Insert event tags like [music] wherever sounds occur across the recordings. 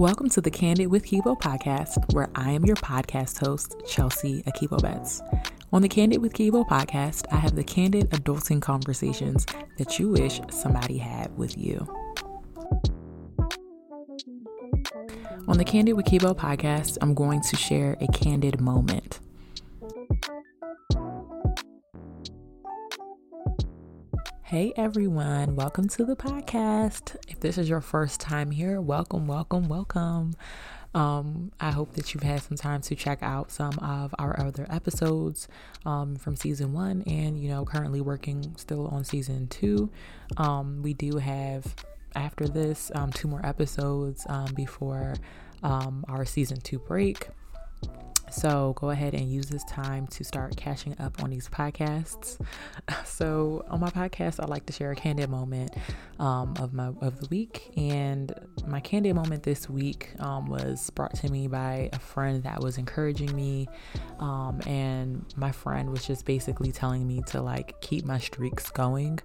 Welcome to the Candid with Kibo podcast, where I am your podcast host, Chelsea Akibo Betts. On the Candid with Kibo podcast, I have the candid adulting conversations that you wish somebody had with you. On the Candid with Kibo podcast, I'm going to share a candid moment. Hey everyone, welcome to the podcast. If this is your first time here, welcome, welcome, welcome. Um, I hope that you've had some time to check out some of our other episodes um, from season one and, you know, currently working still on season two. Um, we do have, after this, um, two more episodes um, before um, our season two break. So go ahead and use this time to start catching up on these podcasts. [laughs] So on my podcast, I like to share a candid moment um, of my of the week, and my candid moment this week um, was brought to me by a friend that was encouraging me, um, and my friend was just basically telling me to like keep my streaks going.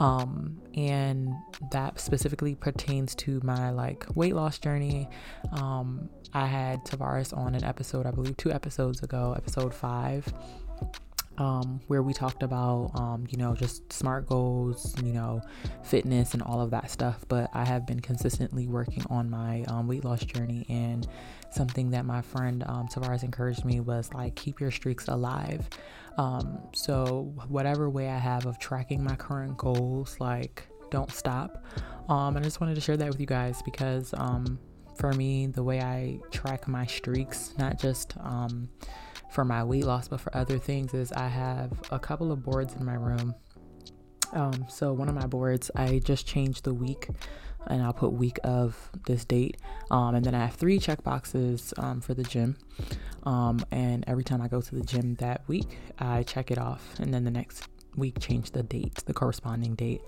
Um, and that specifically pertains to my like weight loss journey. Um, I had Tavares on an episode, I believe two episodes ago, episode five, um, where we talked about, um, you know, just smart goals, you know, fitness and all of that stuff. But I have been consistently working on my um, weight loss journey, and something that my friend um, Tavares encouraged me was like, keep your streaks alive. Um, so, whatever way I have of tracking my current goals, like, don't stop. Um, and I just wanted to share that with you guys because um, for me, the way I track my streaks, not just um, for my weight loss, but for other things, is I have a couple of boards in my room. Um, so one of my boards, I just changed the week, and I'll put week of this date. Um, and then I have three check boxes um, for the gym. Um, and every time I go to the gym that week, I check it off, and then the next week change the date, the corresponding date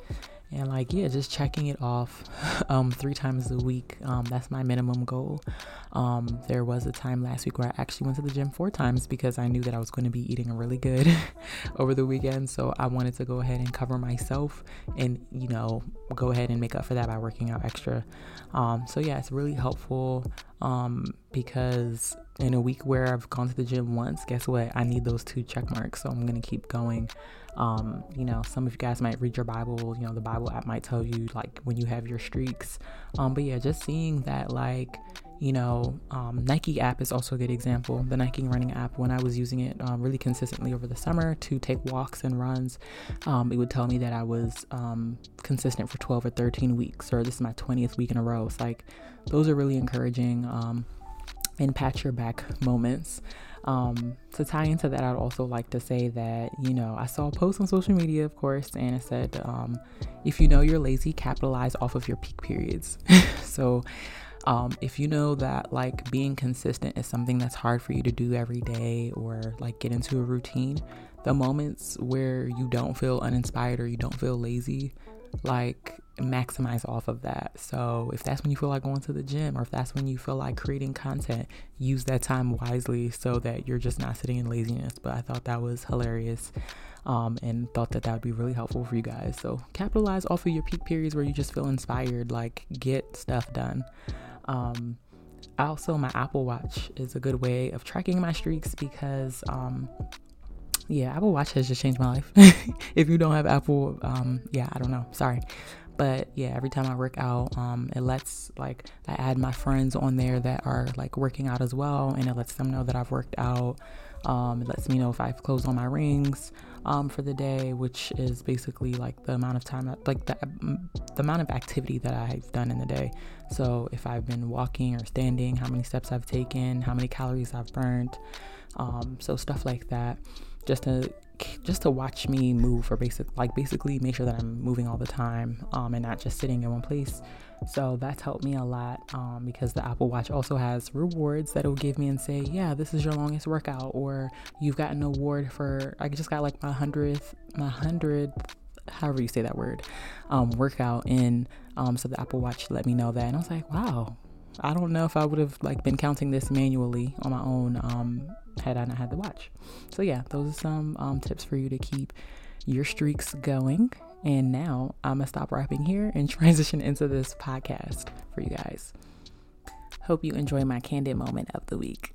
and like yeah just checking it off [laughs] um, three times a week um, that's my minimum goal um, there was a time last week where i actually went to the gym four times because i knew that i was going to be eating really good [laughs] over the weekend so i wanted to go ahead and cover myself and you know go ahead and make up for that by working out extra um, so yeah it's really helpful um, because in a week where I've gone to the gym once, guess what? I need those two check marks. So I'm going to keep going. Um, you know, some of you guys might read your Bible. You know, the Bible app might tell you like when you have your streaks. Um, but yeah, just seeing that like, you know, um, Nike app is also a good example. The Nike running app, when I was using it um, really consistently over the summer to take walks and runs, um, it would tell me that I was um, consistent for 12 or 13 weeks, or this is my 20th week in a row. It's like those are really encouraging um, and pat your back moments. Um, to tie into that, I'd also like to say that, you know, I saw a post on social media, of course, and it said, um, if you know you're lazy, capitalize off of your peak periods. [laughs] so, um, if you know that like being consistent is something that's hard for you to do every day or like get into a routine, the moments where you don't feel uninspired or you don't feel lazy, like maximize off of that. So if that's when you feel like going to the gym or if that's when you feel like creating content, use that time wisely so that you're just not sitting in laziness. But I thought that was hilarious. Um, and thought that that would be really helpful for you guys. So capitalize off of your peak periods where you just feel inspired, like get stuff done. Um, also, my Apple Watch is a good way of tracking my streaks because um, yeah, Apple Watch has just changed my life. [laughs] if you don't have Apple, um, yeah, I don't know. Sorry. But yeah, every time I work out, um, it lets like I add my friends on there that are like working out as well, and it lets them know that I've worked out. Um, it lets me know if I've closed all my rings um, for the day, which is basically like the amount of time, like the, the amount of activity that I've done in the day. So if I've been walking or standing, how many steps I've taken, how many calories I've burned, um, so stuff like that just to just to watch me move or basic like basically make sure that I'm moving all the time um, and not just sitting in one place. So that's helped me a lot um, because the Apple Watch also has rewards that it will give me and say, yeah, this is your longest workout, or you've got an award for. I just got like my hundredth, my hundred, however you say that word, um, workout in. Um, so the Apple Watch let me know that, and I was like, wow, I don't know if I would have like been counting this manually on my own um, had I not had the watch. So yeah, those are some um, tips for you to keep your streaks going. And now I'm gonna stop rapping here and [laughs] transition into this podcast for you guys. Hope you enjoy my candid moment of the week.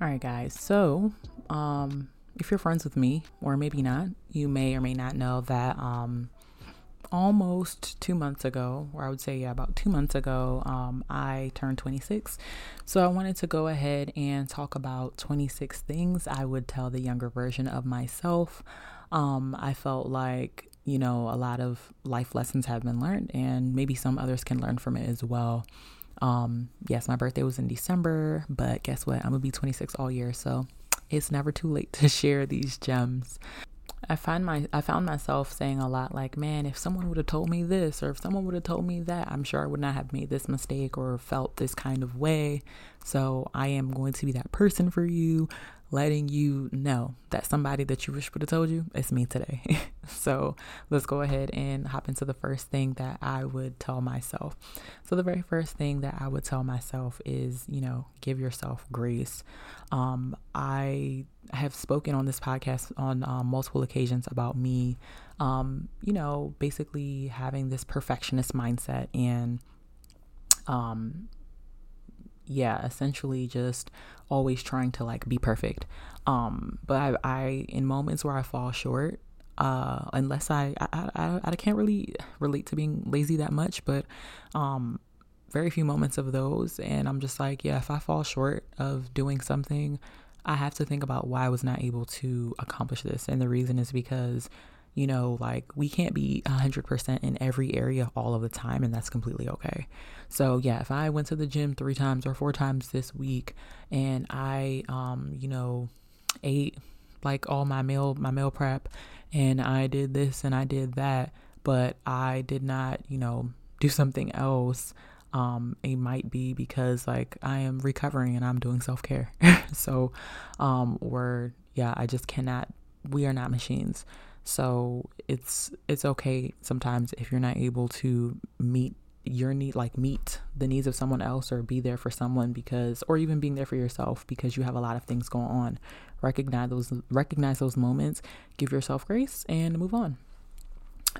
All right, guys. So, um, if you're friends with me, or maybe not, you may or may not know that um, almost two months ago, or I would say, yeah, about two months ago, um, I turned 26. So I wanted to go ahead and talk about 26 things I would tell the younger version of myself. Um, I felt like, you know, a lot of life lessons have been learned, and maybe some others can learn from it as well. Um, yes, my birthday was in December, but guess what? I'm gonna be 26 all year, so it's never too late to [laughs] share these gems. I find my I found myself saying a lot like, man, if someone would have told me this or if someone would have told me that, I'm sure I would not have made this mistake or felt this kind of way. So I am going to be that person for you letting you know that somebody that you wish would have told you, it's me today. [laughs] so let's go ahead and hop into the first thing that I would tell myself. So, the very first thing that I would tell myself is, you know, give yourself grace. Um, I have spoken on this podcast on um, multiple occasions about me, um, you know, basically having this perfectionist mindset and, um, yeah, essentially just always trying to like be perfect. Um, but I, I in moments where I fall short, uh, unless I, I, I, I can't really relate to being lazy that much, but, um, very few moments of those. And I'm just like, yeah, if I fall short of doing something, I have to think about why I was not able to accomplish this. And the reason is because you know, like we can't be 100% in every area all of the time, and that's completely okay. So, yeah, if I went to the gym three times or four times this week and I, um, you know, ate like all my meal, my meal prep, and I did this and I did that, but I did not, you know, do something else. Um, it might be because like I am recovering and I'm doing self care. [laughs] so, um, or yeah, I just cannot, we are not machines. So it's it's okay sometimes if you're not able to meet your need like meet the needs of someone else or be there for someone because or even being there for yourself because you have a lot of things going on. Recognize those recognize those moments give yourself grace and move on.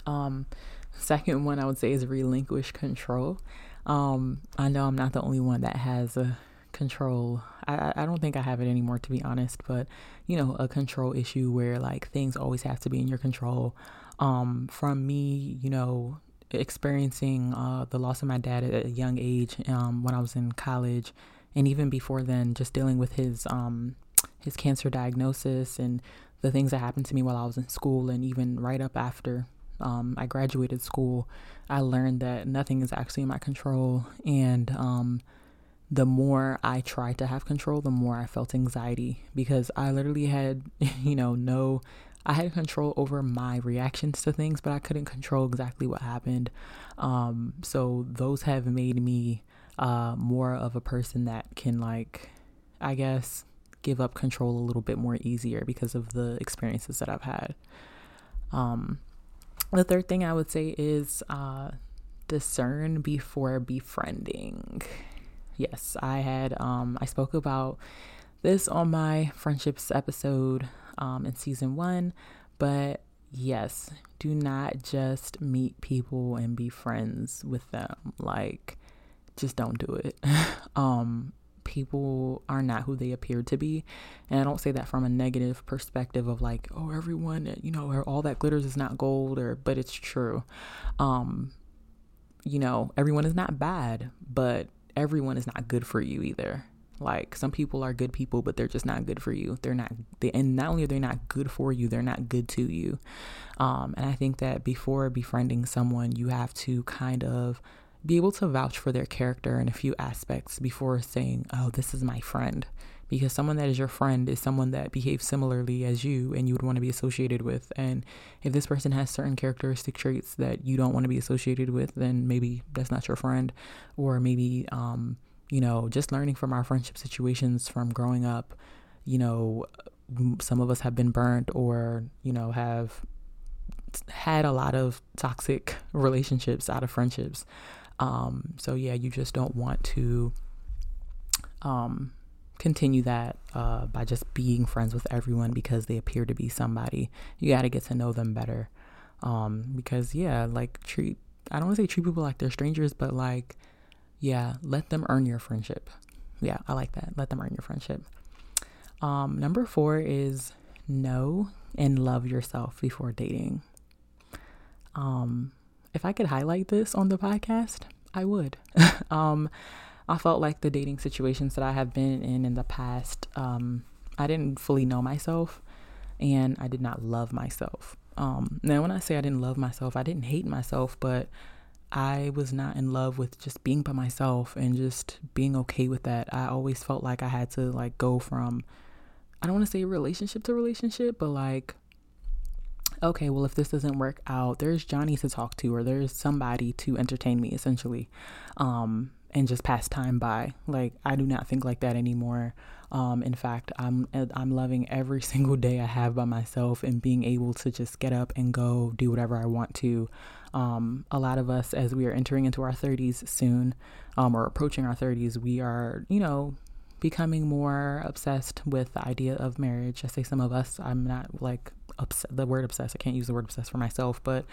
Um [laughs] second one i would say is relinquish control. Um i know i'm not the only one that has a control. I, I don't think I have it anymore, to be honest, but you know, a control issue where like things always have to be in your control. Um, from me, you know, experiencing uh, the loss of my dad at a young age um, when I was in college, and even before then, just dealing with his um, his cancer diagnosis and the things that happened to me while I was in school, and even right up after um, I graduated school, I learned that nothing is actually in my control, and um, the more I tried to have control, the more I felt anxiety because I literally had, [laughs] you know, no, I had control over my reactions to things, but I couldn't control exactly what happened. Um, so those have made me uh, more of a person that can, like, I guess, give up control a little bit more easier because of the experiences that I've had. Um, the third thing I would say is uh, discern before befriending yes, I had um I spoke about this on my friendships episode um in season 1, but yes, do not just meet people and be friends with them. Like just don't do it. [laughs] um people are not who they appear to be. And I don't say that from a negative perspective of like, oh, everyone, you know, all that glitters is not gold or but it's true. Um you know, everyone is not bad, but everyone is not good for you either. Like some people are good people, but they're just not good for you. They're not, they, and not only are they not good for you, they're not good to you. Um, and I think that before befriending someone, you have to kind of be able to vouch for their character in a few aspects before saying, "Oh, this is my friend." Because someone that is your friend is someone that behaves similarly as you and you would want to be associated with. And if this person has certain characteristic traits that you don't want to be associated with, then maybe that's not your friend. Or maybe, um, you know, just learning from our friendship situations from growing up, you know, some of us have been burnt or, you know, have had a lot of toxic [laughs] relationships out of friendships. Um, so yeah, you just don't want to um, continue that uh, by just being friends with everyone because they appear to be somebody. You got to get to know them better. Um, because yeah, like treat I don't want to say treat people like they're strangers, but like, yeah, let them earn your friendship. Yeah, I like that. Let them earn your friendship. Um, number four is know and love yourself before dating. Um, if I could highlight this on the podcast, I would. [laughs] um, I felt like the dating situations that I have been in in the past, um, I didn't fully know myself and I did not love myself. Um, now, when I say I didn't love myself, I didn't hate myself, but I was not in love with just being by myself and just being okay with that. I always felt like I had to like go from I don't want to say relationship to relationship, but like okay, well if this doesn't work out, there's Johnny to talk to or there's somebody to entertain me essentially. Um and just pass time by. Like I do not think like that anymore. Um, in fact, I'm I'm loving every [laughs] single day I have by myself and being able to just get up and go do whatever I want to. Um, a lot of us, as we are entering into our 30s soon, um, or approaching our 30s, we are, you know, becoming more obsessed with the idea of marriage. I say some of us. I'm not like upset. The word obsessed. I can't use the word obsessed for myself, but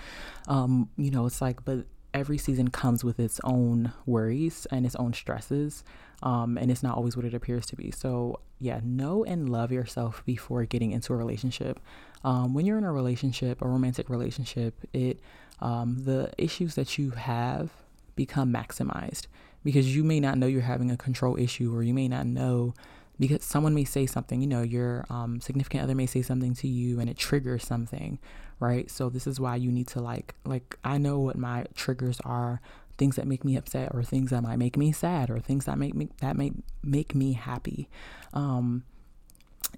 um, you know, it's like, but every season comes with its own worries and its own stresses. Um, and it's not always what it appears to be. So, yeah, know and love yourself before getting into a relationship. Um, when you're in a relationship, a romantic relationship, it um, the issues that you have become maximized because you may not know you're having a control issue, or you may not know because someone may say something. You know, your um, significant other may say something to you, and it triggers something, right? So this is why you need to like like I know what my triggers are things that make me upset or things that might make me sad or things that make me that make make me happy. Um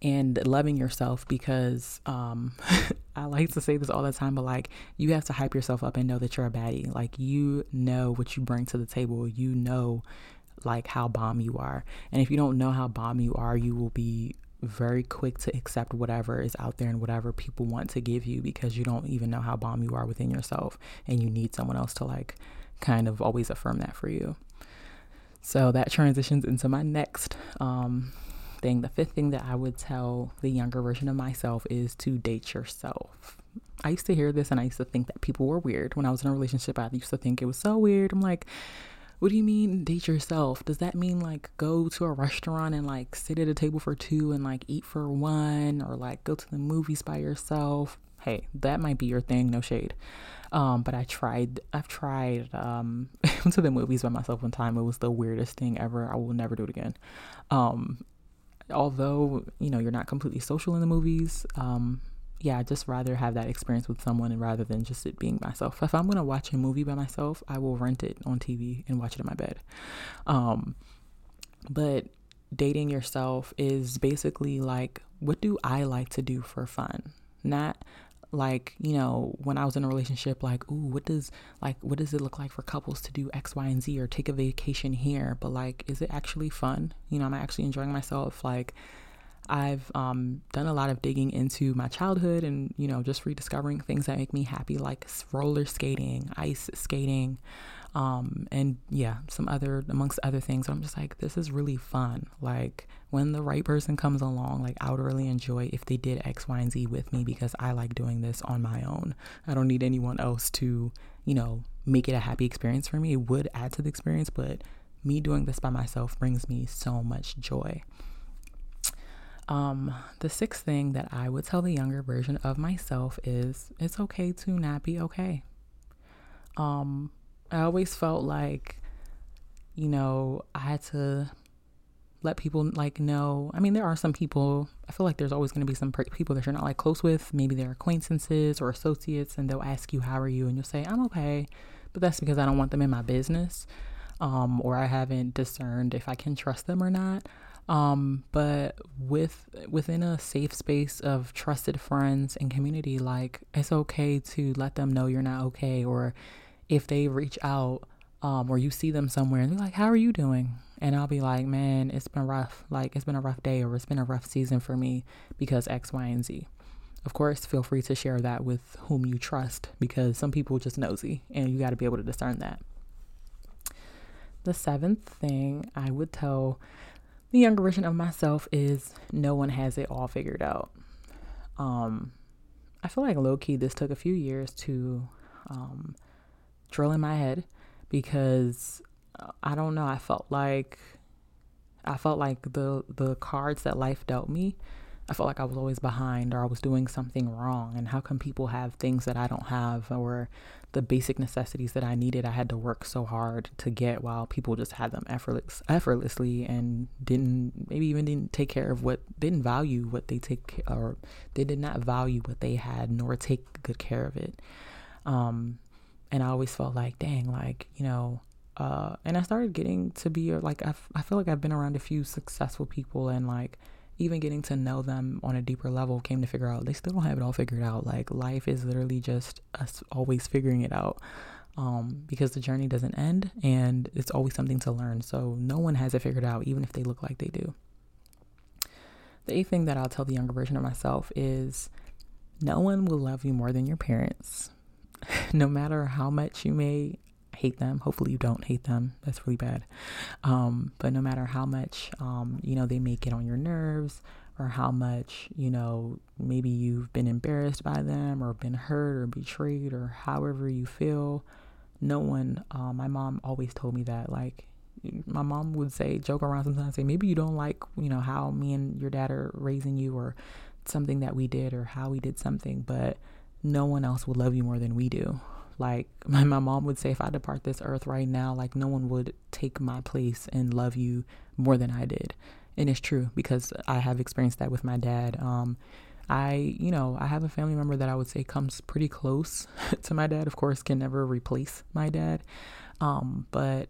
and loving yourself because um [laughs] I like to say this all the time but like you have to hype yourself up and know that you're a baddie. Like you know what you bring to the table. You know like how bomb you are. And if you don't know how bomb you are you will be very quick to accept whatever is out there and whatever people want to give you because you don't even know how bomb you are within yourself and you need someone else to like kind of always affirm that for you. So that transitions into my next um, thing. The fifth thing that I would tell the younger version of myself is to date yourself. I used to hear this and I used to think that people were weird. When I was in a relationship, I used to think it was so weird. I'm like, what do you mean date yourself? Does that mean like go to a restaurant and like sit at a table for two and like eat for one or like go to the movies by yourself? Hey, that might be your thing, no shade. Um, but I tried, I've tried, um, [laughs] to the movies by myself one time. It was the weirdest thing ever. I will never do it again. Um, although, you know, you're not completely social in the movies, um, yeah, I just rather have that experience with someone and rather than just it being myself. If I'm gonna watch a movie by myself, I will rent it on TV and watch it in my bed. Um, but dating yourself is basically like, what do I like to do for fun? Not like you know when i was in a relationship like ooh what does like what does it look like for couples to do x y and z or take a vacation here but like is it actually fun you know am i actually enjoying myself like I've um, done a lot of digging into my childhood and, you know, just rediscovering things that make me happy, like roller skating, ice skating, um, and yeah, some other, amongst other things. I'm just like, this is really fun. Like, when the right person comes along, like, I would really enjoy if they did X, Y, and Z with me because I like doing this on my own. I don't need anyone else to, you know, make it a happy experience for me. It would add to the experience, but me doing this by myself brings me so much joy. Um, the sixth thing that I would tell the younger version of myself is it's okay to not be okay. Um, I always felt like, you know, I had to let people like know. I mean, there are some people, I feel like there's always going to be some people that you're not like close with. Maybe they're acquaintances or associates, and they'll ask you, How are you? And you'll say, I'm okay. But that's because I don't want them in my business. Um, or I haven't discerned if I can trust them or not. Um, but with within a safe space of trusted friends and community, like it's okay to let them know you're not okay, or if they reach out, um, or you see them somewhere and they're like, "How are you doing?" and I'll be like, "Man, it's been rough. Like it's been a rough day, or it's been a rough season for me because X, Y, and Z." Of course, feel free to share that with whom you trust because some people just nosy, and you got to be able to discern that. The seventh thing I would tell the younger version of myself is no one has it all figured out. Um, I feel like low key, this took a few years to um, drill in my head because uh, I don't know. I felt like I felt like the the cards that life dealt me I felt like I was always behind or I was doing something wrong. And how come people have things that I don't have or the basic necessities that I needed I had to work so hard to get while people just had them effortless effortlessly and didn't maybe even didn't take care of what didn't value what they take or they did not value what they had nor take good care of it. Um and I always felt like dang like, you know, uh and I started getting to be like I, I feel like I've been around a few successful people and like even getting to know them on a deeper level came to figure out they still don't have it all figured out. Like life is literally just us always figuring it out. Um, because the journey doesn't end and it's always something to learn. So no one has it figured out, even if they look like they do. The eighth thing that I'll tell the younger version of myself is no one will love you more than your parents. [laughs] no matter how much you may hate them. Hopefully, you don't hate them. That's really bad. Um, but no matter how much, um, you know, they may get on your nerves or how much, you know, maybe you've been embarrassed by them or been hurt or betrayed or however you feel, no one, uh, my mom always told me that, like, my mom would say, joke around sometimes, say, maybe you don't like, you know, how me and your dad are raising you or something that we did or how we did something, but no one else will love you more than we do. Like [laughs] my, my mom would say, if I depart this earth right now, like no one would take my place and love you more than I did. And it's true because I have experienced that with my dad. Um, I, you know, I have a family member that I would say comes pretty close [laughs] to my dad. Of course, can never replace my dad. Um, but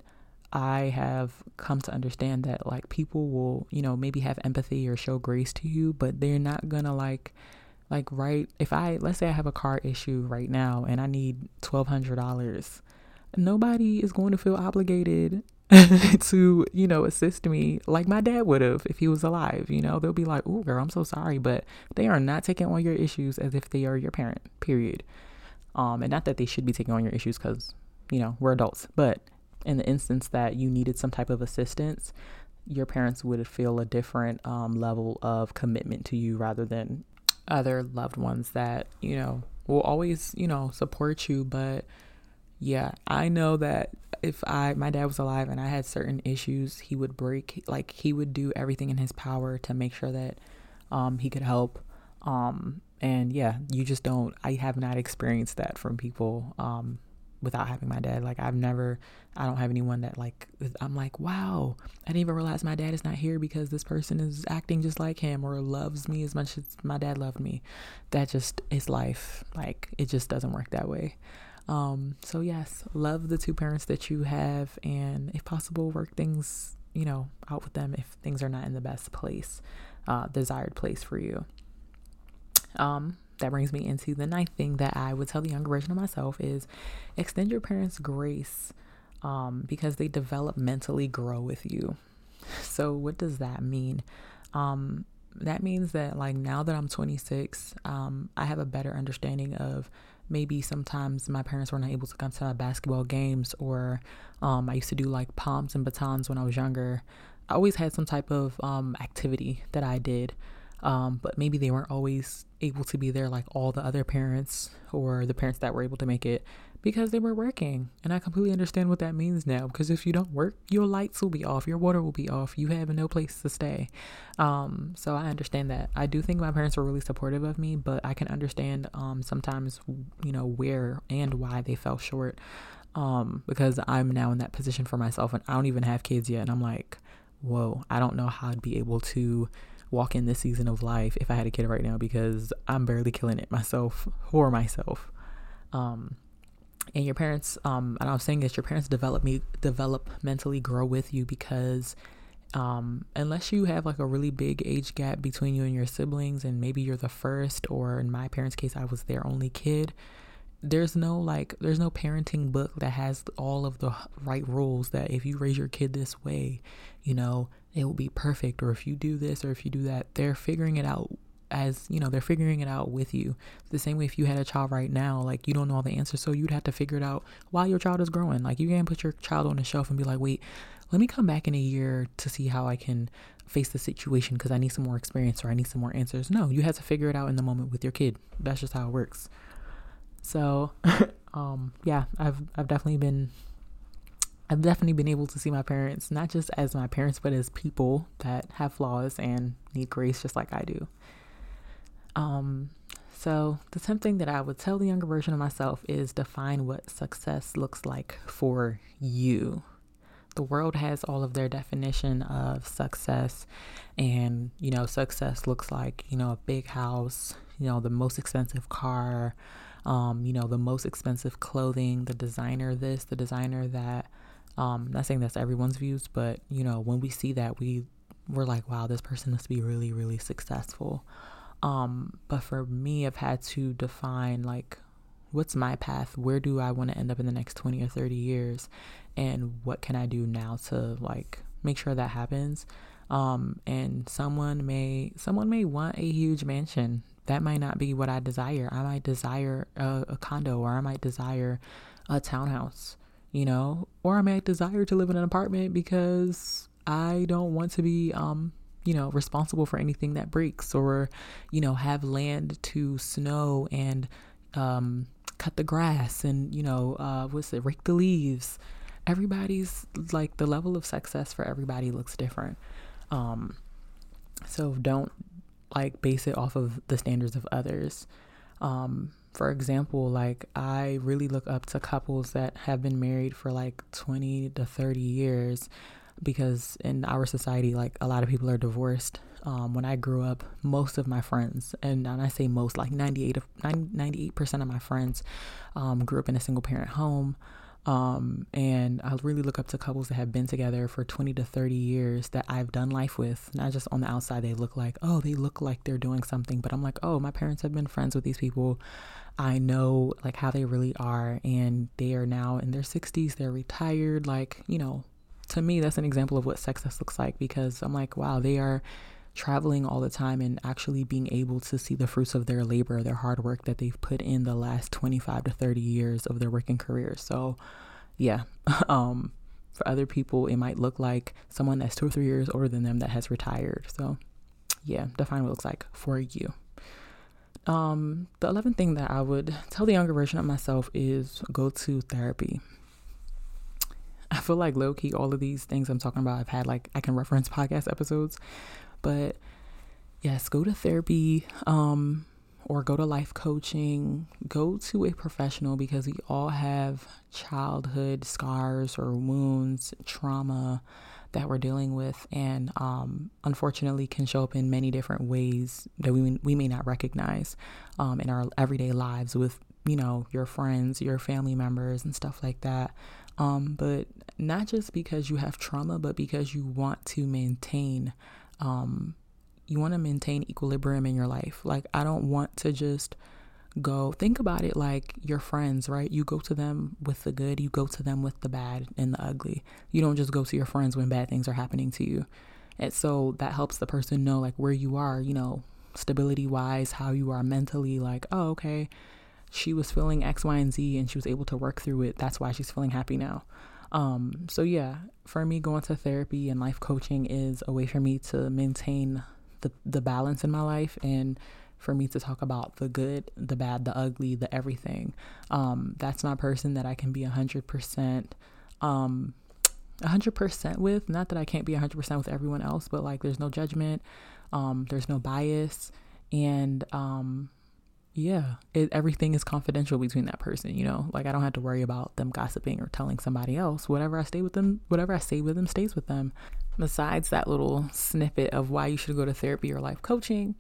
I have come to understand that like people will, you know, maybe have empathy or show grace to you, but they're not gonna like like right if i let's say i have a car issue right now and i need $1200 nobody is going to feel obligated [laughs] to you know assist me like my dad would have if he was alive you know? They'll be like oh girl i'm so sorry but they are not taking on your issues as if they are your parent period. Um and not that they should be taking on your issues because you know we're adults but in the instance that you needed some type of assistance your parents would feel a different um, level of commitment to you rather than other loved ones that, you know, will always, you know, support you. But yeah, I know that if I, my dad was alive and I had certain issues, he would break, like, he would do everything in his power to make sure that um, he could help. Um, and yeah, you just don't, I have not experienced that from people um, without having my dad. Like I've never, I don't have anyone that like, I'm like, wow, I didn't even realize my dad is not here because this person is acting just like him or loves me as much as my dad loved me. That just is life. Like it just doesn't work that way. Um, so yes, love the two parents that you have and if possible, work things, you know, out with them if things are not in the best place, uh, desired place for you. Um, that brings me into the ninth thing that I would tell the younger version of myself is extend your parents grace um, because they developmentally grow with you. [laughs] So, what does that mean? Um, that means that, like, now that I'm 26, um, I have a better understanding of maybe sometimes my parents were not able to come to my basketball games, or um, I used to do like poms and batons when I was younger. I always had some type of um, activity that I did um, but maybe they weren't always able to be there like all the other parents or the parents that were able to make it because they were working. And I completely understand what that means now because if you don't work, your lights will be off, your water will be off, you have no place to stay. Um, so I understand that. I do think my parents were really supportive of me, but I can understand um, sometimes, you know, where and why they fell short. Um, because I'm now in that position for myself and I don't even have kids yet. And I'm like, whoa, I don't know how I'd be able to walk in this season of life if I had a kid right now because I'm barely killing it myself for myself. Um, and your parents, um, and I was saying this, your parents develop me, develop mentally grow with you because um, unless you have like a really big age gap between you and your siblings, and maybe you're the first, or in my parents' case, I was their only kid. There's no like, there's no parenting book that has all of the right rules that if you raise your kid this way, you know, it will be perfect or if you do this or if you do that they're figuring it out as you know they're figuring it out with you. The same way if you had a child right now like you don't know all the answers so you'd have to figure it out while your child is growing. Like you can't put your child on the shelf and be like wait let me come back in a year to see how i can face the situation because i need some more experience or i need some more answers. No you have to figure it out in the moment with your kid. That's just how it works. So, [laughs] um, yeah, I've I've definitely been I've definitely been able to see my parents not just as my parents, but as people that have flaws and need grace just like I do. Um, so the something that I would tell the younger version of myself is define what success looks like for you. The world has all of their definition of success, and you know, success looks like you know a big house, you know, the most expensive car, um, you know, the most expensive clothing, the designer this, the designer that. Um, not saying that's everyone's views, but you know, when we see that, we we're like, wow, this person must be really, really successful. Um, but for me, I've had to define like, what's my path? Where do I want to end up in the next 20 or 30 years? And what can I do now to like make sure that happens? Um, and someone may someone may want a huge mansion that might not be what I desire. I might desire a, a condo or I might desire a townhouse, you know, or I might desire to live in an apartment because I don't want to be, um, you know, responsible for anything that breaks or, you know, have land to snow and um, cut the grass and, you know, uh, what's it, rake the leaves. Everybody's like the level of success for everybody looks different. Um, so don't like base it off of the standards of others. Um, for example, like I really look up to couples that have been married for like 20 to 30 years because in our society, like a lot of people are divorced. Um, when I grew up, most of my friends, and I say most, like 98 of 98% of my friends um, grew up in a single parent home. Um, and I really look up to couples that have been together for 20 to 30 years that I've done life with. Not just on the outside, they look like, oh, they look like they're doing something, but I'm like, oh, my parents have been friends with these people. I know like how they really are, and they are now in their 60s, they're retired. Like, you know, to me, that's an example of what success looks like because I'm like, wow, they are traveling all the time and actually being able to see the fruits of their labor, their hard work that they've put in the last 25 to 30 years of their working career. So, yeah. [laughs] um, for other people, it might look like someone that's two or three years older than them that has retired. So, yeah, define what it looks like for you. Um, the 11th thing that I would tell the younger version of myself is go to therapy. I feel like low key, all of these things I'm talking about, I've had like, I can reference podcast episodes but yes, go to therapy um, or go to life coaching. Go to a professional because we all have childhood scars or wounds, trauma that we're dealing with, and um, unfortunately can show up in many different ways that we we may not recognize um, in our everyday lives with you know your friends, your family members, and stuff like that. Um, but not just because you have trauma, but because you want to maintain um, you want to maintain equilibrium in your life. Like, I don't want to just go think about it like your friends, right? You go to them with the good, you go to them with the bad and the ugly. You don't just go to your friends when bad things are happening to you. And so that helps the person know like where you are, you know, stability wise, how you are mentally, like, oh, okay, she was feeling X, Y, and Z and she was able to work through it. That's why she's feeling happy now. Um, so yeah, for me, going to therapy and life coaching is a way for me to maintain the the balance in my life and for me to talk about the good, the bad, the ugly, the everything. Um, that's my person that I can be a hundred percent, um, a hundred percent with. Not that I can't be a hundred percent with everyone else, but like there's no judgment, um, there's no bias, and um, yeah, it, everything is confidential between that person, you know? Like I don't have to worry about them gossiping or telling somebody else. Whatever I stay with them, whatever I say with them stays with them. Besides that little snippet of why you should go to therapy or life coaching,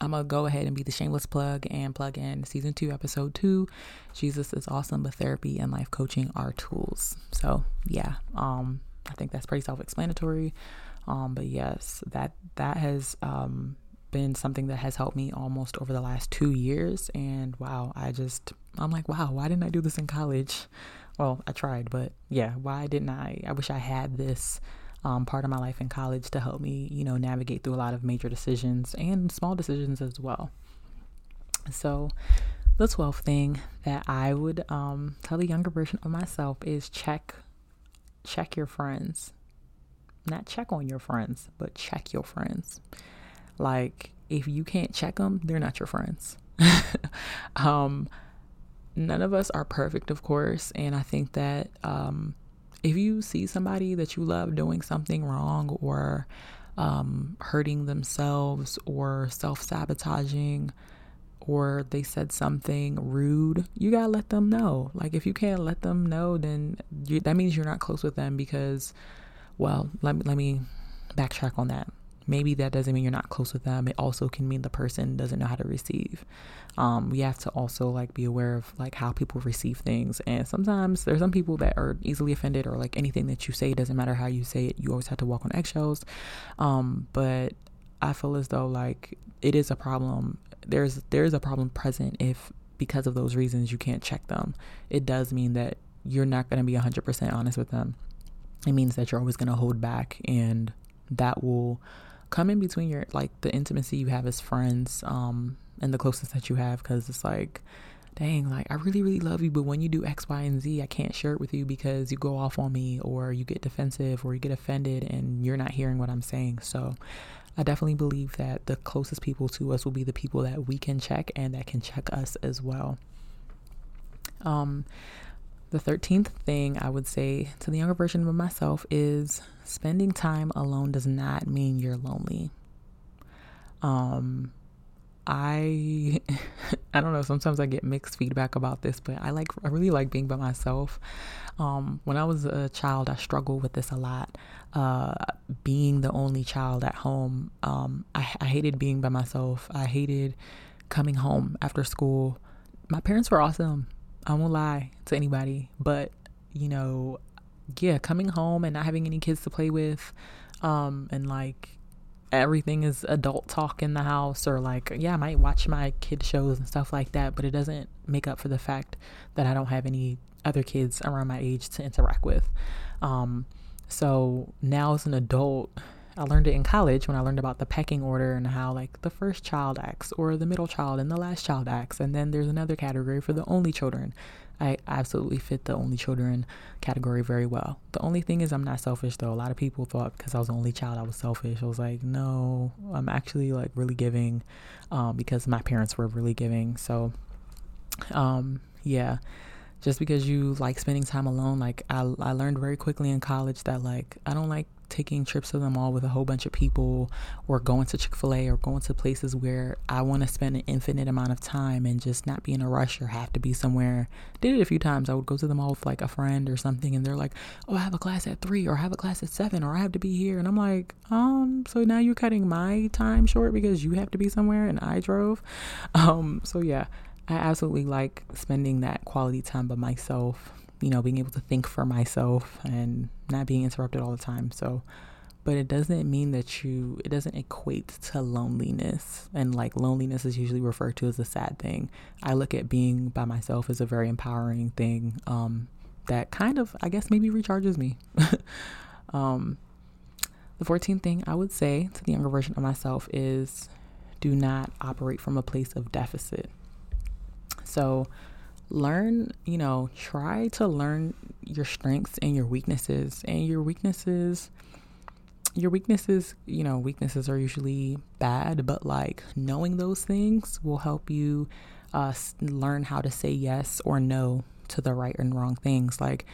I'm gonna go ahead and be the shameless plug and plug in season two, episode two. Jesus is awesome, but therapy and life coaching are tools. So yeah, um, I think that's pretty self-explanatory. Um, but yes, that that has um been something that has helped me almost over the last two years. And wow, I just, I'm like, wow, why didn't I do this in college? Well, I tried, but yeah, why didn't I? I wish I had this um, part of my life in college to help me, you know, navigate through a lot of major decisions and small decisions as well. So, the 12th thing that I would um, tell the younger version of myself is check check your friends. Not check on your friends, but check your friends. Like, if you can't check them, they're not your friends. [laughs] um, none of us are perfect, of course. And I think that um, if you see somebody that you love doing something wrong or um, hurting themselves or self sabotaging, or they said something rude, you gotta let them know. Like, if you can't let them know, then you, that means you're not close with them because, well, let me, let me backtrack on that maybe that doesn't mean you're not close with them. It also can mean the person doesn't know how to receive. Um, we have to also like be aware of like how people receive things. And sometimes there's some people that are easily offended or like anything that you say doesn't matter how you say it. You always have to walk on eggshells. Um, but I feel as though like it is a problem. There's there's a problem present if because of those reasons you can't check them. It does mean that you're not going to be 100% honest with them. It means that you're always going to hold back and that will come in between your like the intimacy you have as friends um and the closeness that you have because it's like dang like i really really love you but when you do x y and z i can't share it with you because you go off on me or you get defensive or you get offended and you're not hearing what i'm saying. So i definitely believe that the closest people to us will be the people that we can check and that can check us as well. Um the 13th thing I would say to the younger version of myself is spending time alone does not mean you're lonely. Um I [laughs] I don't know, sometimes I get mixed feedback about this, but I like I really like being by myself. Um when I was a child, I struggled with this a lot. Uh being the only child at home. Um I, I hated being by myself. I hated coming home after school. My parents were awesome I won't lie to anybody, but you know, yeah, coming home and not having any kids to play with, um, and like everything is adult talk in the house, or like, yeah, I might watch my kid shows and stuff like that, but it doesn't make up for the fact that I don't have any other kids around my age to interact with. Um, so now as an adult, I learned it in college when I learned about the pecking order and how like the first child acts or the middle child and the last child acts. And then there's another category for the only children. I absolutely fit the only children category very well. The only thing is I'm not selfish though. A lot of people thought because I was the only child I was selfish. I was like, no, I'm actually like really giving um, because my parents were really giving. So um, yeah just because you like spending time alone like I, I learned very quickly in college that like i don't like taking trips to the mall with a whole bunch of people or going to Chick-fil-A or going to places where I want to spend an infinite amount of time and just not be in a rush or have to be somewhere. Did it a few times. I would go to the mall with like a friend or something and they're like, "Oh, I have a class at 3 or I have a class at 7 or I have to be here." And I'm like, "Um, so now you're cutting my time short because you have to be somewhere and I drove." [laughs] Um, so yeah, I absolutely like spending that quality time by myself you know, being able to think for myself and not being interrupted all the time. So, but it doesn't mean that you, it doesn't equate to loneliness. And like loneliness is usually referred to as a sad thing. I look at being by myself as a very empowering thing um, that kind of, I guess, maybe recharges me. [laughs] um, the 14th thing I would say to the younger version of myself is do not operate from a place of deficit. So, learn, you know, try to learn your strengths and your weaknesses. And your weaknesses, your weaknesses, you know, weaknesses are usually bad, but like knowing those things will help you uh, learn how to say yes or no to the right and wrong things. Like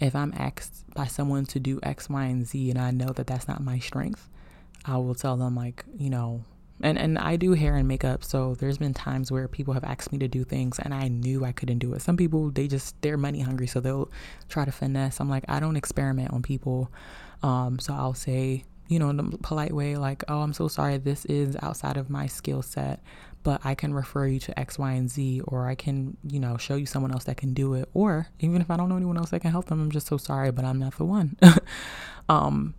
if I'm asked by someone to do X, Y, and Z, and I know that that's not my strength, I will tell them, like, you know, and and I do hair and makeup, so there's been times where people have asked me to do things and I knew I couldn't do it. Some people they just they're money hungry, so they'll try to finesse. I'm like, I don't experiment on people. Um, so I'll say, you know, in a polite way, like, oh, I'm so sorry, this is outside of my skill set, but I can refer you to X, Y, and Z, or I can, you know, show you someone else that can do it. Or even if I don't know anyone else that can help them, I'm just so sorry, but I'm not the one. [laughs] um,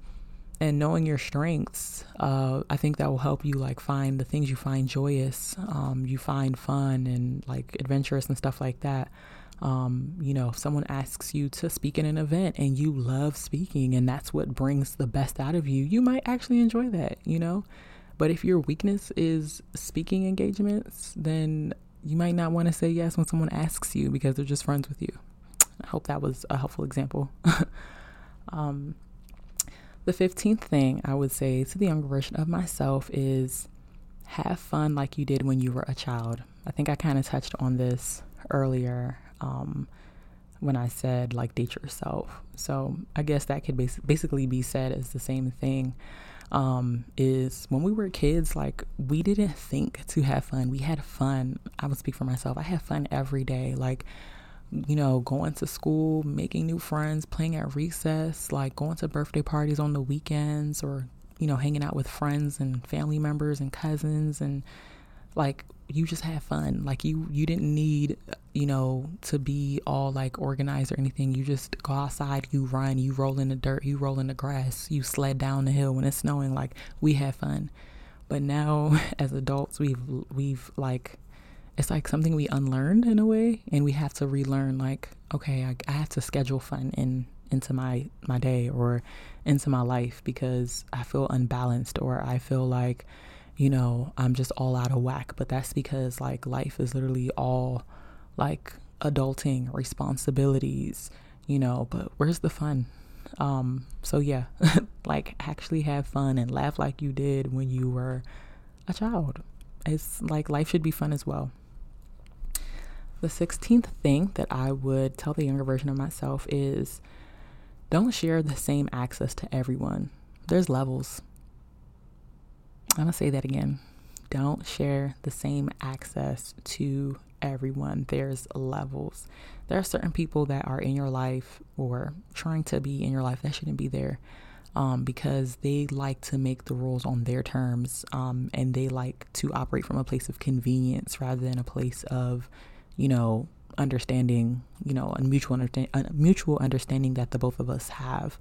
and knowing your strengths uh, i think that will help you like find the things you find joyous um, you find fun and like adventurous and stuff like that. Um, you know if someone asks you to speak in an event and you love speaking and that's what brings the best out of you you might actually enjoy that you know? But if your weakness is speaking engagements then you might not want to say yes when someone asks you because they're just friends with you. I hope that was a helpful example. [laughs] Um, the 15th thing I would say to the younger version of myself is have fun like you did when you were a child. I think I kind of touched on this earlier. um, when I said like date yourself. So I guess that could bas- basically be said as the same thing. Um, is when we were kids, like we didn't think to have fun. We had fun. I would speak for myself. I had fun every day. Like, you know, going to school, making new friends, playing at recess, like going to birthday parties on the weekends or, you know, hanging out with friends and family members and cousins and like you just had fun. Like you you didn't need you know to be all like organized or anything. You just go outside you run you roll in the dirt you roll in the grass you sled down the hill when it's snowing. Like we had fun. But now [laughs] as adults we've we've like it's like something we unlearned in a way and we have to relearn like okay I, I have to schedule fun in into my my day or into my life because i feel unbalanced or i feel like you know, I'm just all out of whack. But that's because like life is literally all like adulting, responsibilities, you know, but where's the fun? Um, so yeah, [laughs] like actually have fun and laugh like you did when you were a child. It's like life should be fun as well. The 16th thing that I would tell the younger version of myself is don't share the same access to everyone. There's levels. I'm going to say that again. Don't share the same access to everyone. There's levels. There are certain people that are in your life or trying to be in your life that shouldn't be there um, because they like to make the rules on their terms um, and they like to operate from a place of convenience rather than a place of, you know, understanding, you know, a mutual, understand- a mutual understanding that the both of us have.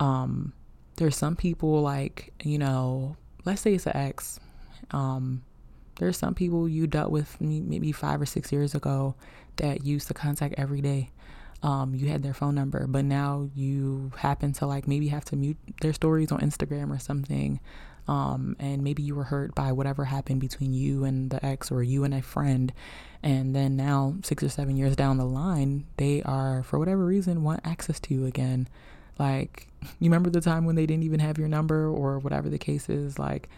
Um, there's some people like, you know, let's say it's an ex. Um, there's some people you dealt with maybe five or six years ago that used to contact every day. Um, you had their phone number, but now you happen to like maybe have to mute their stories on Instagram or something. Um, and maybe you were hurt by whatever happened between you and the ex or you and a friend. And then now, six or seven years down the line, they are, for whatever reason, want access to you again. Like, [laughs] you remember the time when they didn't even have your number or whatever the case is? Like,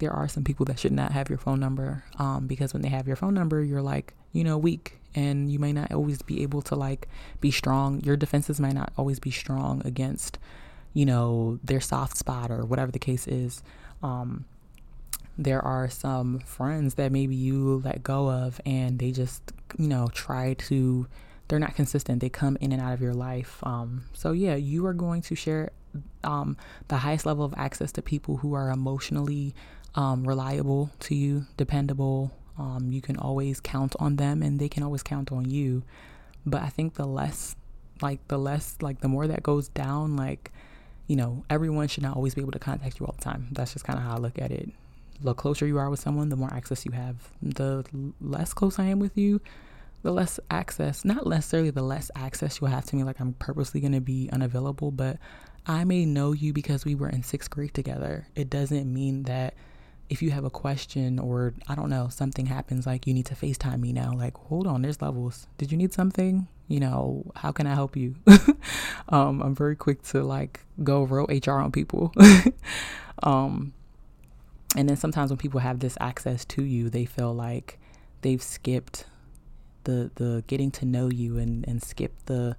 there are some people that should not have your phone number um, because when they have your phone number, you're like, you know, weak and you may not always be able to like be strong. Your defenses might not always be strong against, you know, their soft spot or whatever the case is. Um, there are some friends that maybe you let go of and they just, you know, try to they're not consistent. They come in and out of your life. Um, so yeah, you are going to share um, the highest level of access to people who are emotionally um, reliable to you, dependable. Um, you can always count on them, and they can always count on you. But I think the less, like the less, like the more that goes down, like you know, everyone should not always be able to contact you all the time. That's just kind of how I look at it. The closer you are with someone, the more access you have. The less close I am with you, the less access, not necessarily the less access you'll have to me, like I'm purposely going to be unavailable, but I may know you because we were in sixth grade together. It doesn't mean that if you have a question or I don't know, something happens, like you need to FaceTime me now. Like, hold on, there's levels. Did you need something? You know, how can I help you? [laughs] um, I'm very quick to like go real HR on people. [laughs] um, and then sometimes when people have this access to you, they feel like they've skipped the the getting to know you and and skipped the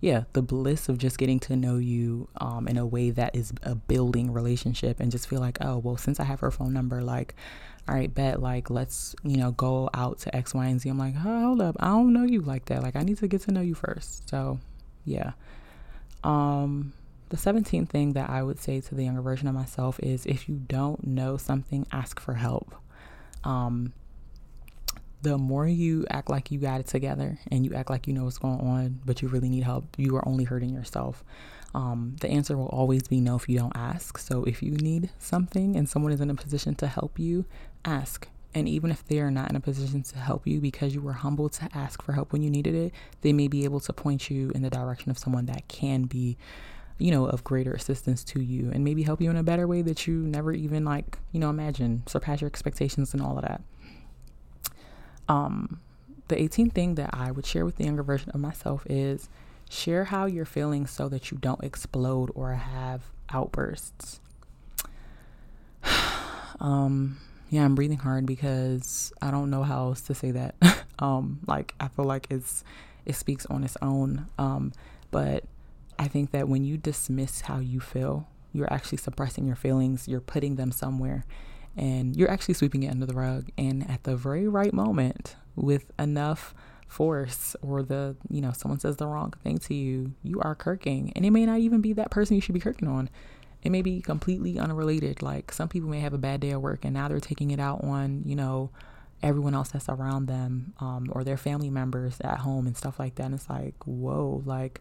yeah the bliss of just getting to know you um, in a way that is a building relationship and just feel like oh well since i have her phone number like all right bet like let's you know go out to x y and z. I'm like oh, hold up. I don't know you like that. Like i need to get to know you first. So yeah. Um the 17th thing that i would say to the younger version of myself is if you don't know something ask for help. Um the more you act like you got it together and you act like you know what's going on, but you really need help, you are only hurting yourself. Um, the answer will always be no if you don't ask. So if you need something and someone is in a position to help you, ask. And even if they are not in a position to help you because you were humble to ask for help when you needed it, they may be able to point you in the direction of someone that can be, you know, of greater assistance to you and maybe help you in a better way that you never even like, you know, imagine, surpass your expectations and all of that. Um, the 18th thing that I would share with the younger version of myself is share how you're feeling so that you don't explode or have outbursts. [sighs] um, yeah, I'm breathing hard because I don't know how else to say that. [laughs] um, like I feel like it's it speaks on its own. Um, but I think that when you dismiss how you feel, you're actually suppressing your feelings, you're putting them somewhere, and you're actually sweeping it under the rug. And at the very right moment, with enough force, or the, you know, someone says the wrong thing to you, you are kirking. And it may not even be that person you should be kirking on. It may be completely unrelated. Like some people may have a bad day at work and now they're taking it out on, you know, everyone else that's around them um, or their family members at home and stuff like that. And it's like, whoa, like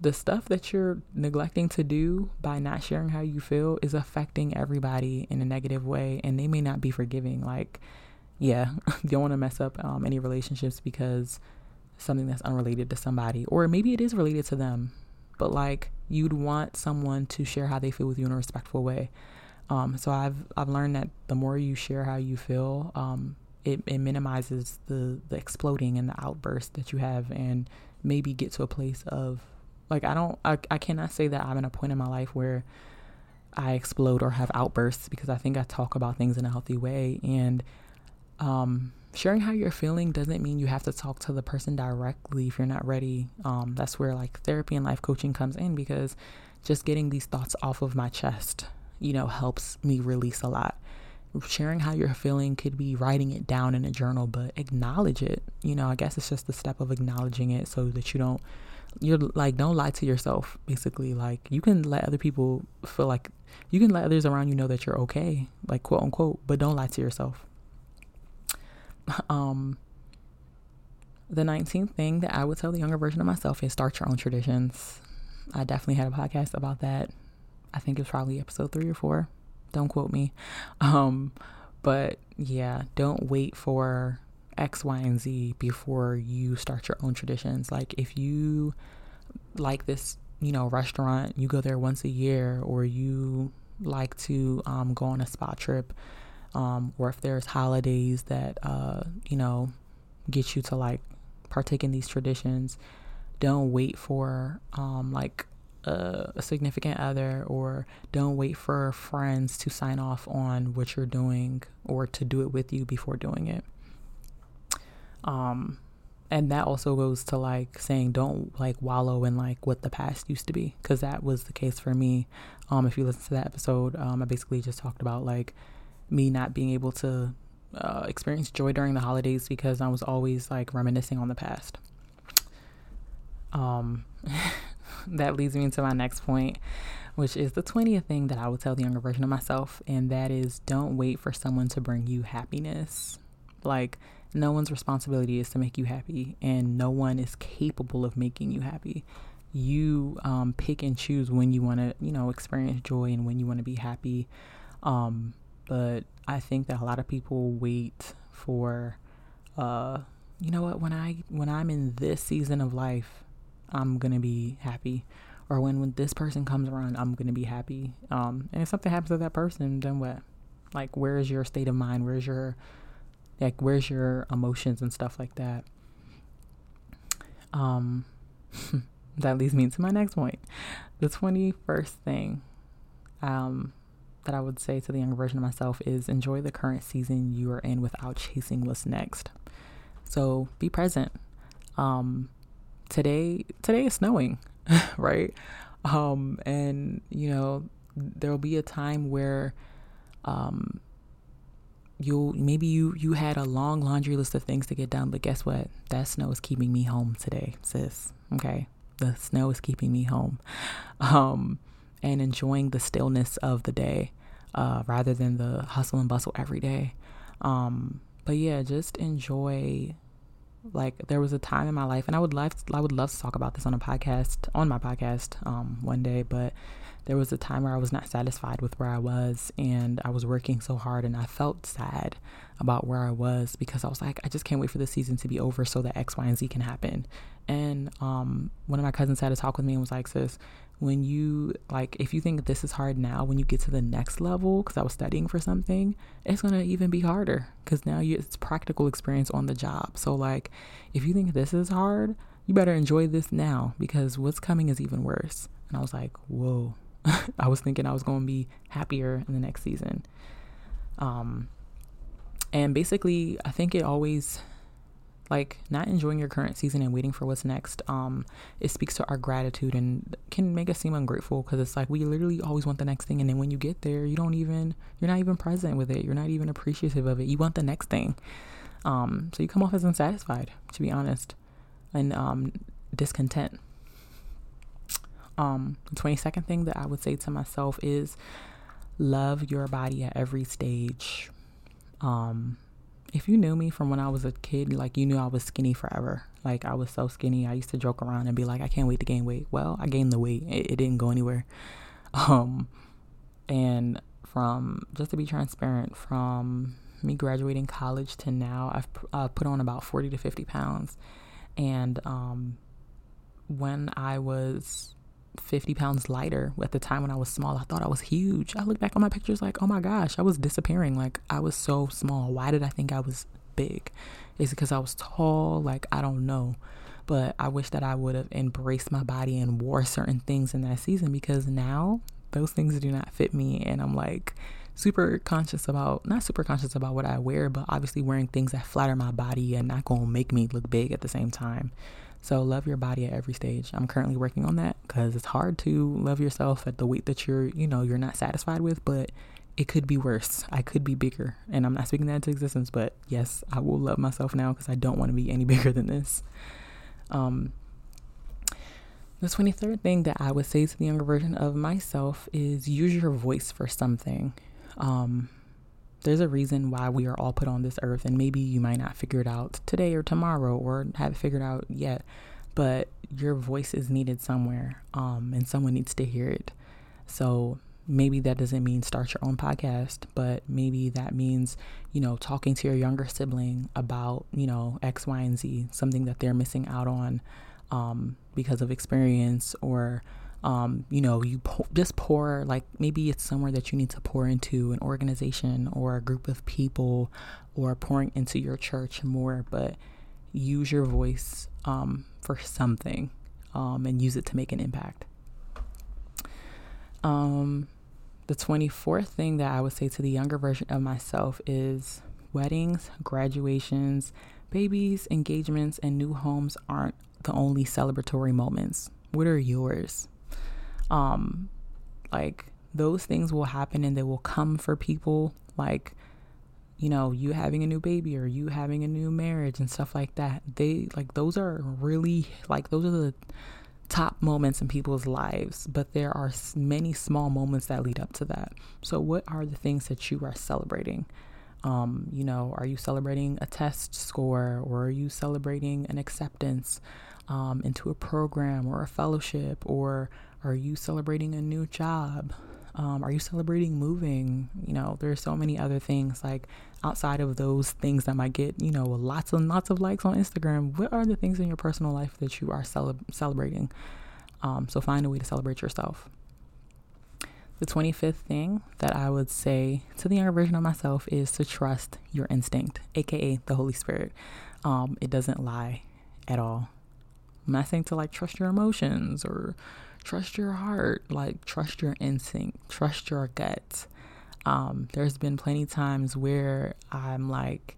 the stuff that you're neglecting to do by not sharing how you feel is affecting everybody in a negative way and they may not be forgiving like yeah you [laughs] don't want to mess up um, any relationships because something that's unrelated to somebody or maybe it is related to them but like you'd want someone to share how they feel with you in a respectful way. Um, so I've I've learned that the more you share how you feel um, it, it minimizes the the exploding and the outburst that you have and maybe get to a place of like I don't I, I cannot say that I'm in a point in my life where I explode or have outbursts because I think I talk about things in a healthy way and um, sharing how you're feeling doesn't mean you have to talk to the person directly if you're not ready. Um, that's where like therapy and life coaching comes in because just getting these thoughts off of my chest, you know, helps me release a lot. Sharing how you're feeling could be writing it down in a journal, but acknowledge it. You know, I guess it's just the step of acknowledging it so that you don't you're like don't lie to yourself basically like you can let other people feel like you can let others around you know that you're okay like quote unquote but don't lie to yourself [laughs] um the 19th thing that i would tell the younger version of myself is start your own traditions. I definitely had a podcast about that. I think it's probably episode three or four. Don't quote me. [laughs] Um but yeah don't wait for X, Y, and Z before you start your own traditions. Like if you like this, you know, restaurant, you go there once a year, or you like to um, go on a spa trip, um, or if there's holidays that uh, you know get you to like partake in these traditions, don't wait for um, like a, a significant other or don't wait for friends to sign off on what you're doing or to do it with you before doing it. Um, and that also goes to like saying don't like wallow in like what the past used to be because that was the case for me um if you listen to that episode um i basically just talked about like me not being able to uh, experience joy during the holidays because i was always like reminiscing on the past um [laughs] that leads me into my next point which is the 20th thing that i would tell the younger version of myself and that is don't wait for someone to bring you happiness like no one's responsibility is to make you happy, and no one is capable of making you happy. You um, pick and choose when you want to, you know, experience joy and when you want to be happy. Um, but I think that a lot of people wait for, uh, you know what? When I when I'm in this season of life, I'm gonna be happy, or when when this person comes around, I'm gonna be happy. Um, and if something happens to that person, then what? Like, where is your state of mind? Where's your like where's your emotions and stuff like that um [laughs] that leads me to my next point the 21st thing um that i would say to the younger version of myself is enjoy the current season you are in without chasing what's next. So be present. Um today today is snowing [laughs] right? Um and you know there'll be a time where um you'll maybe you you had a long laundry list of things to get done but guess what? That snow is keeping me home today sis okay? The snow is keeping me home. [laughs] Um and enjoying the stillness of the day uh rather than the hustle and bustle every day. Um but yeah just enjoy like there was a time in my life and I would love I would love to talk about this on a podcast on my podcast um one day but there was a time where I was not satisfied with where I was and I was working so hard and I felt sad about where I was because I was like, I just can't wait for the season to be over so that X, Y, and Z can happen. And um, one of my cousins had a talk with me and was like, sis, when you like, if you think this is hard now, when you get to the next level, because I was studying for something, it's gonna even be harder because now you, it's practical experience on the job. So like, if you think this is hard, you better enjoy this now because what's coming is even worse. And I was like, whoa, [laughs] I was thinking I was going to be happier in the next season. Um, and basically, I think it always, like not enjoying your current season and waiting for what's next um it speaks to our gratitude and can make us seem ungrateful because it's like we literally always want the next thing and then when you get there you don't even you're not even present with it. You're not even appreciative of it. You want the next thing. Um so you come off as unsatisfied to be honest and um discontent um the 22nd thing that i would say to myself is love your body at every stage um if you knew me from when I was a kid, like you knew I was skinny forever. Like I was so skinny. I used to joke around and be like, I can't wait to gain weight. Well, I gained the weight. It, it didn't go anywhere. [laughs] Um, and from just to be transparent, from me graduating college to now, I've uh, put on about 40 to 50 pounds. And um, when I was 50 pounds lighter at the time when I was small. I thought I was huge. I look back on my pictures like, oh my gosh, I was disappearing. Like, I was so small. Why did I think I was big? Is it because I was tall? Like, I don't know. But I wish that I would have embraced my body and wore certain things in that season because now those things do not fit me. And I'm like, super conscious about not super conscious about what I wear, but obviously wearing things that flatter my body and not gonna make me look big at the same time. So love your body at every stage. I'm currently working on that because it's hard to love yourself at the weight that you're, you know, you're not satisfied with, but it could be worse. I could be bigger. And I'm not speaking that into existence, but yes, I will love myself now because I don't want to be any [laughs] bigger than this. Um, the 23rd thing that I would say to the younger version of myself is use your voice for something. Um, there's a reason why we are all put on this earth, and maybe you might not figure it out today or tomorrow or have it figured out yet, but your voice is needed somewhere, um, and someone needs to hear it. So maybe that doesn't mean start your own podcast, but maybe that means, you know, talking to your younger sibling about, you know, X, Y, and Z, something that they're missing out on um, because of experience or um, you know, you po- just pour, like maybe it's somewhere that you need to pour into an organization or a group of people or pouring into your church more, but use your voice um, for something um, and use it to make an impact. Um, the 24th thing that I would say to the younger version of myself is weddings, graduations, babies, engagements, and new homes aren't the only celebratory moments. What are yours? Um like those things will happen and they will come for people like you know you having a new baby or you having a new marriage and stuff like that. They like those are really like those are the top moments in people's lives but there are many small moments that lead up to that. So what are the things that you are celebrating? Um, you know, are you celebrating a test score or are you celebrating an acceptance um, into a program or a fellowship or are you celebrating a new job? Um, are you celebrating moving? You know, there's so many other things like outside of those things that might get, you know, lots and lots of likes on Instagram. What are the things in your personal life that you are cele- celebrating? Um, so find a way to celebrate yourself. The 25th thing that I would say to the younger version of myself is to trust your instinct, aka the Holy Spirit. Um, it doesn't lie at all. I'm not saying to like trust your emotions or trust your heart, like trust your instinct, trust your gut. Um, there's been plenty times where I'm like,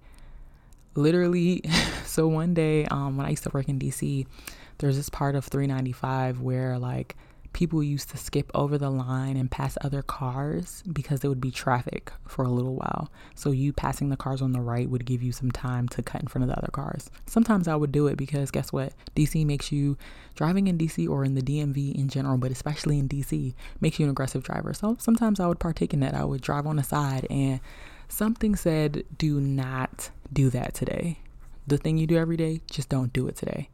literally. [laughs] so one day, um, when I used to work in DC, there's this part of 395 where like people used to skip over the line and pass other cars because there would be traffic for a little while. So you passing the cars on the right would give you some time to cut in front of the other cars. Sometimes I would do it because guess what? DC makes you driving in DC or in the DMV in general, but especially in DC, makes you an aggressive driver. So sometimes I would partake in that. I would drive on the side and something said, "Do not do that today." The thing you do every day, just don't do it today.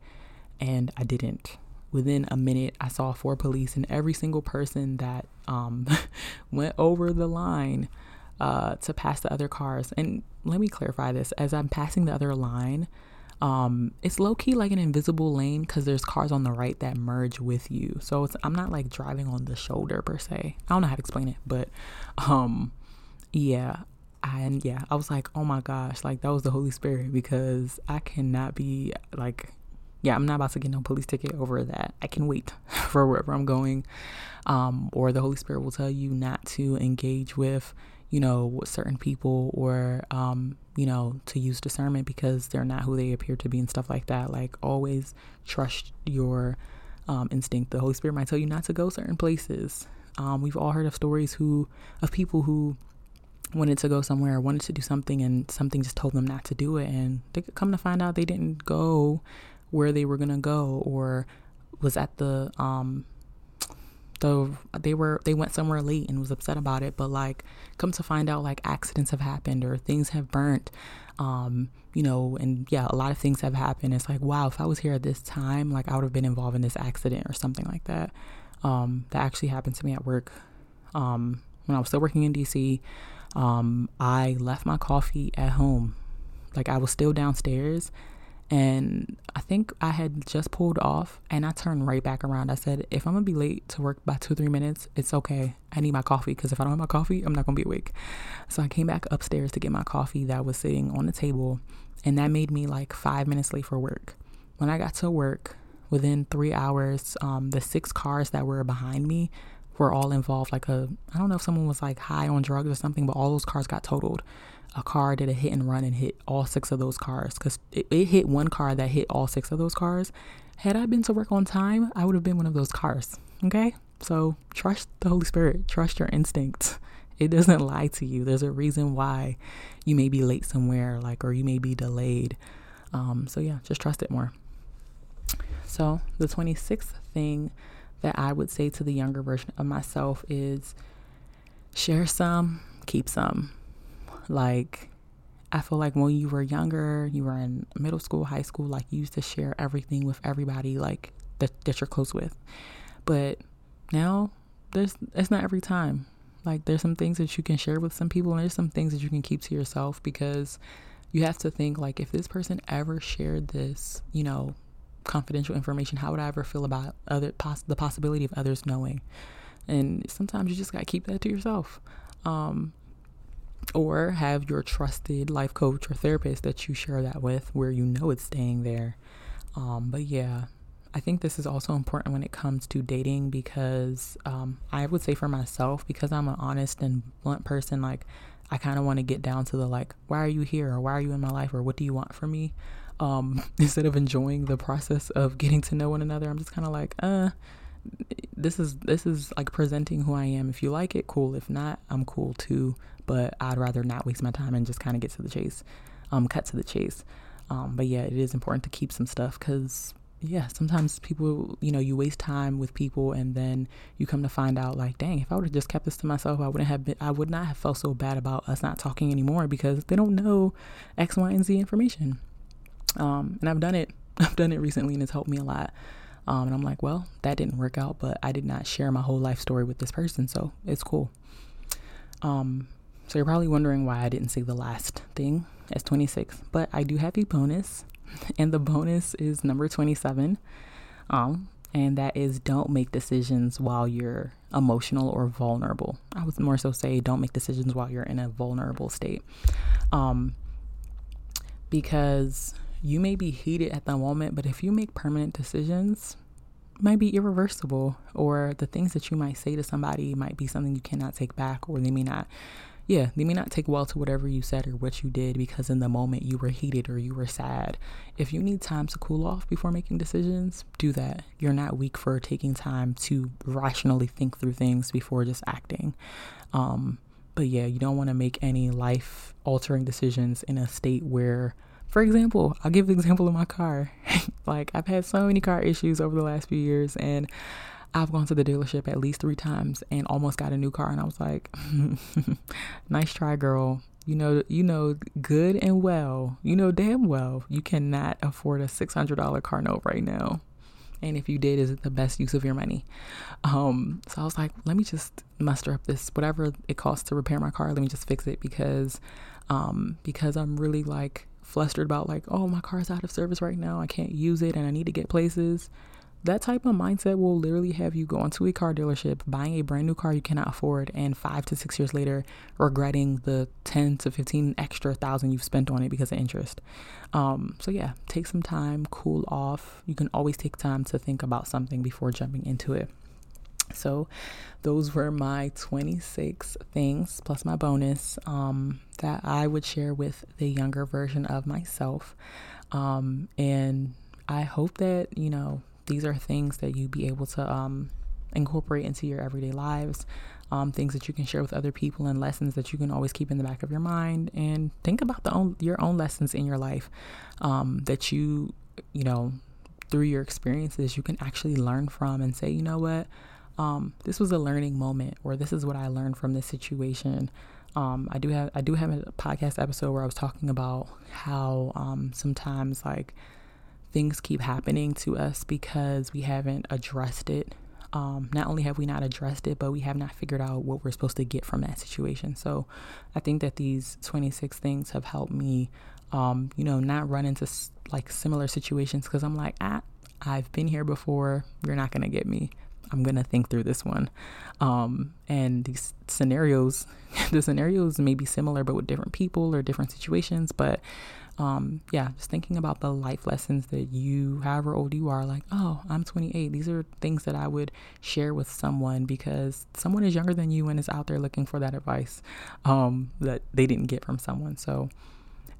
And I didn't within a minute, I saw four police, and every single person that um, [laughs] went over the line uh, to pass the other cars. And let me clarify this as I'm passing the other line, um, it's low key like an invisible lane because there's cars on the right that merge with you. So I'm not like driving on the shoulder per se. I don't know how to explain it, but um, yeah. And yeah, I was like, oh my gosh, like that was the Holy Spirit because I cannot be like yeah, I'm not about to get no police ticket over that. I can wait [laughs] for wherever I'm going. Um, or the Holy Spirit will tell you not to engage with, you know, certain people or, um, you know, to use discernment because they're not who they appear to be and stuff like that. Like, always trust your um, instinct. The Holy Spirit might tell you not to go certain places. Um, we've all heard of stories who of people who wanted to go somewhere, or wanted to do something, and something just told them not to do it, and they could come to find out they didn't go where they were gonna go, or was at the um the they were they went somewhere late and was upset about it, but like come to find out like accidents have happened or things have burnt, um you know, and yeah, a lot of things have happened. It's like wow, if I was here at this time, like I would have been involved in this accident or something like that. Um, that actually happened to me at work. Um, when I was still working in DC, um, I left my coffee at home. Like I was still downstairs and I think I had just pulled off and I turned right back around. I said, if I'm gonna be late to work by two, three minutes, it's okay. I need my coffee because if I don't have my coffee, I'm not gonna be awake. So I came back upstairs to get my coffee that was sitting on the table and that made me like five minutes late for work. When I got to work, within three hours, um, the six cars that were behind me were all involved. Like a, I don't know if someone was like high on drugs or something, but all those cars got totaled. A car did a hit and run and hit all six of those cars because it, it hit one car that hit all six of those cars. Had I been to work on time, I would have been one of those cars. Okay, so trust the Holy Spirit, trust your instincts. It doesn't lie to you. There's a reason why you may be late somewhere, like, or you may be delayed. Um, so yeah, just trust it more. So, the 26th thing that I would say to the younger version of myself is share some, keep some. Like, I feel like when you were younger, you were in middle school, high school, like you used to share everything with everybody, like that, that you're close with. But now, there's it's not every time. Like, there's some things that you can share with some people, and there's some things that you can keep to yourself because you have to think like if this person ever shared this, you know, confidential information, how would I ever feel about other poss- the possibility of others knowing? And sometimes you just gotta keep that to yourself. Um, or have your trusted life coach or therapist that you share that with where you know it's staying there. Um, but yeah, I think this is also important when it comes to dating because um, I would say for myself, because I'm an honest and blunt person, like I kind of want to get down to the like, why are you here or why are you in my life or what do you want from me? Um, [laughs] instead of enjoying the process of getting to know one another, I'm just kind of like, uh, this is this is like presenting who I am. If you like it, cool. If not, I'm cool too. But I'd rather not waste my time and just kind of get to the chase, um, cut to the chase. Um, but yeah, it is important to keep some stuff because yeah, sometimes people, you know, you waste time with people and then you come to find out like, dang, if I would have just kept this to myself, I wouldn't have been, I would not have felt so bad about us not talking anymore because they don't know X, Y, and Z information. Um, and I've done it. [laughs] I've done it recently, and it's helped me a lot. Um, and I'm like, well, that didn't work out, but I did not share my whole life story with this person, so it's cool. Um, so you're probably wondering why I didn't say the last thing as 26, but I do have a bonus, [laughs] and the bonus is number 27. Um, and that is don't make decisions while you're emotional or vulnerable. I would more so say don't make decisions while you're in a vulnerable state. Um, because you may be heated at the moment, but if you make permanent decisions, might be irreversible or the things that you might say to somebody might be something you cannot take back or they may not yeah they may not take well to whatever you said or what you did because in the moment you were heated or you were sad. If you need time to cool off before making decisions do that. You're not weak for taking time to rationally think through things before just acting. Um, but yeah you don't want to make any life altering decisions in a state where for example, I'll give the example of my car. [laughs] like I've had so many car issues over the last few years and I've gone to the dealership at least three times and almost got a new car and I was like, [laughs] nice try, girl. You know, you know good and well, you know damn well you cannot afford a six hundred dollar car note right now. And if you did, is it the best use of your money? Um, so I was like, let me just muster up this whatever it costs to repair my car, let me just fix it because um because I'm really like flustered about like, oh, my car's out of service right now. I can't use it and I need to get places. That type of mindset will literally have you go into a car dealership, buying a brand new car you cannot afford, and five to six years later, regretting the 10 to 15 extra thousand you've spent on it because of interest. Um, so, yeah, take some time, cool off. You can always take time to think about something before jumping into it. So, those were my 26 things plus my bonus um, that I would share with the younger version of myself. Um, and I hope that, you know, these are things that you be able to um, incorporate into your everyday lives. Um, things that you can share with other people and lessons that you can always keep in the back of your mind and think about the own, your own lessons in your life um, that you you know through your experiences you can actually learn from and say you know what um, this was a learning moment or this is what I learned from this situation. Um, I do have I do have a podcast episode where I was talking about how um, sometimes like things keep happening to us because we haven't addressed it. Um, not only have we not addressed it, but we have not figured out what we're supposed to get from that situation. So I think that these 26 things have helped me, um, you know, not run into like similar situations because I'm like, ah, I've been here before. You're not going to get me. I'm gonna think through this one. Um, and these scenarios, [laughs] the scenarios may be similar, but with different people or different situations. But um, yeah, just thinking about the life lessons that you, however old you are, like, oh, I'm 28. These are things that I would share with someone because someone is younger than you and is out there looking for that advice um, that they didn't get from someone. So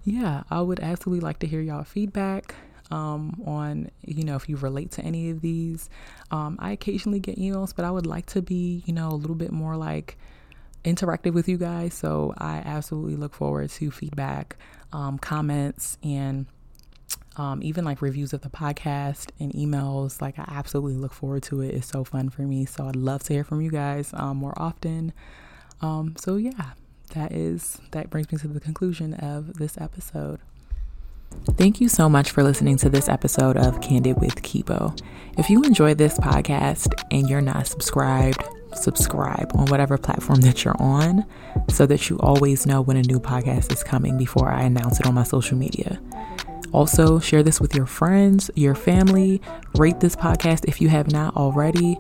yeah, I would absolutely like to hear y'all feedback um, on, you know, if you relate to any of these. Um, I occasionally get emails, but I would like to be, you know, a little bit more like interactive with you guys. So I absolutely look forward to feedback, um, comments, and um, even like reviews of the podcast and emails. Like I absolutely look forward to it. It's so fun for me. So I'd love to hear from you guys um, more often. Um, so yeah, that is that brings me to the conclusion of this episode. Thank you so much for listening to this episode of Candid with Kibo. If you enjoy this podcast and you're not subscribed, subscribe on whatever platform that you're on so that you always know when a new podcast is coming before I announce it on my social media. Also, share this with your friends, your family, rate this podcast if you have not already.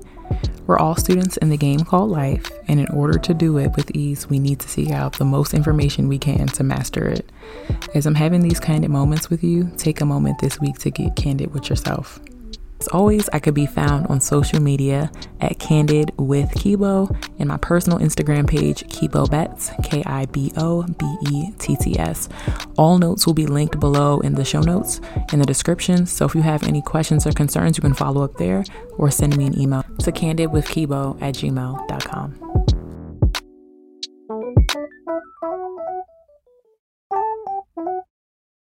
We're all students in the game called life, and in order to do it with ease, we need to seek out the most information we can to master it. As I'm having these candid moments with you, take a moment this week to get candid with yourself. As always, I could be found on social media at Candid with Kibo and my personal Instagram page, Kibo Betts, K I B O B E T T S. All notes will be linked below in the show notes in the description. So if you have any questions or concerns, you can follow up there or send me an email to candidwithkibo at gmail.com.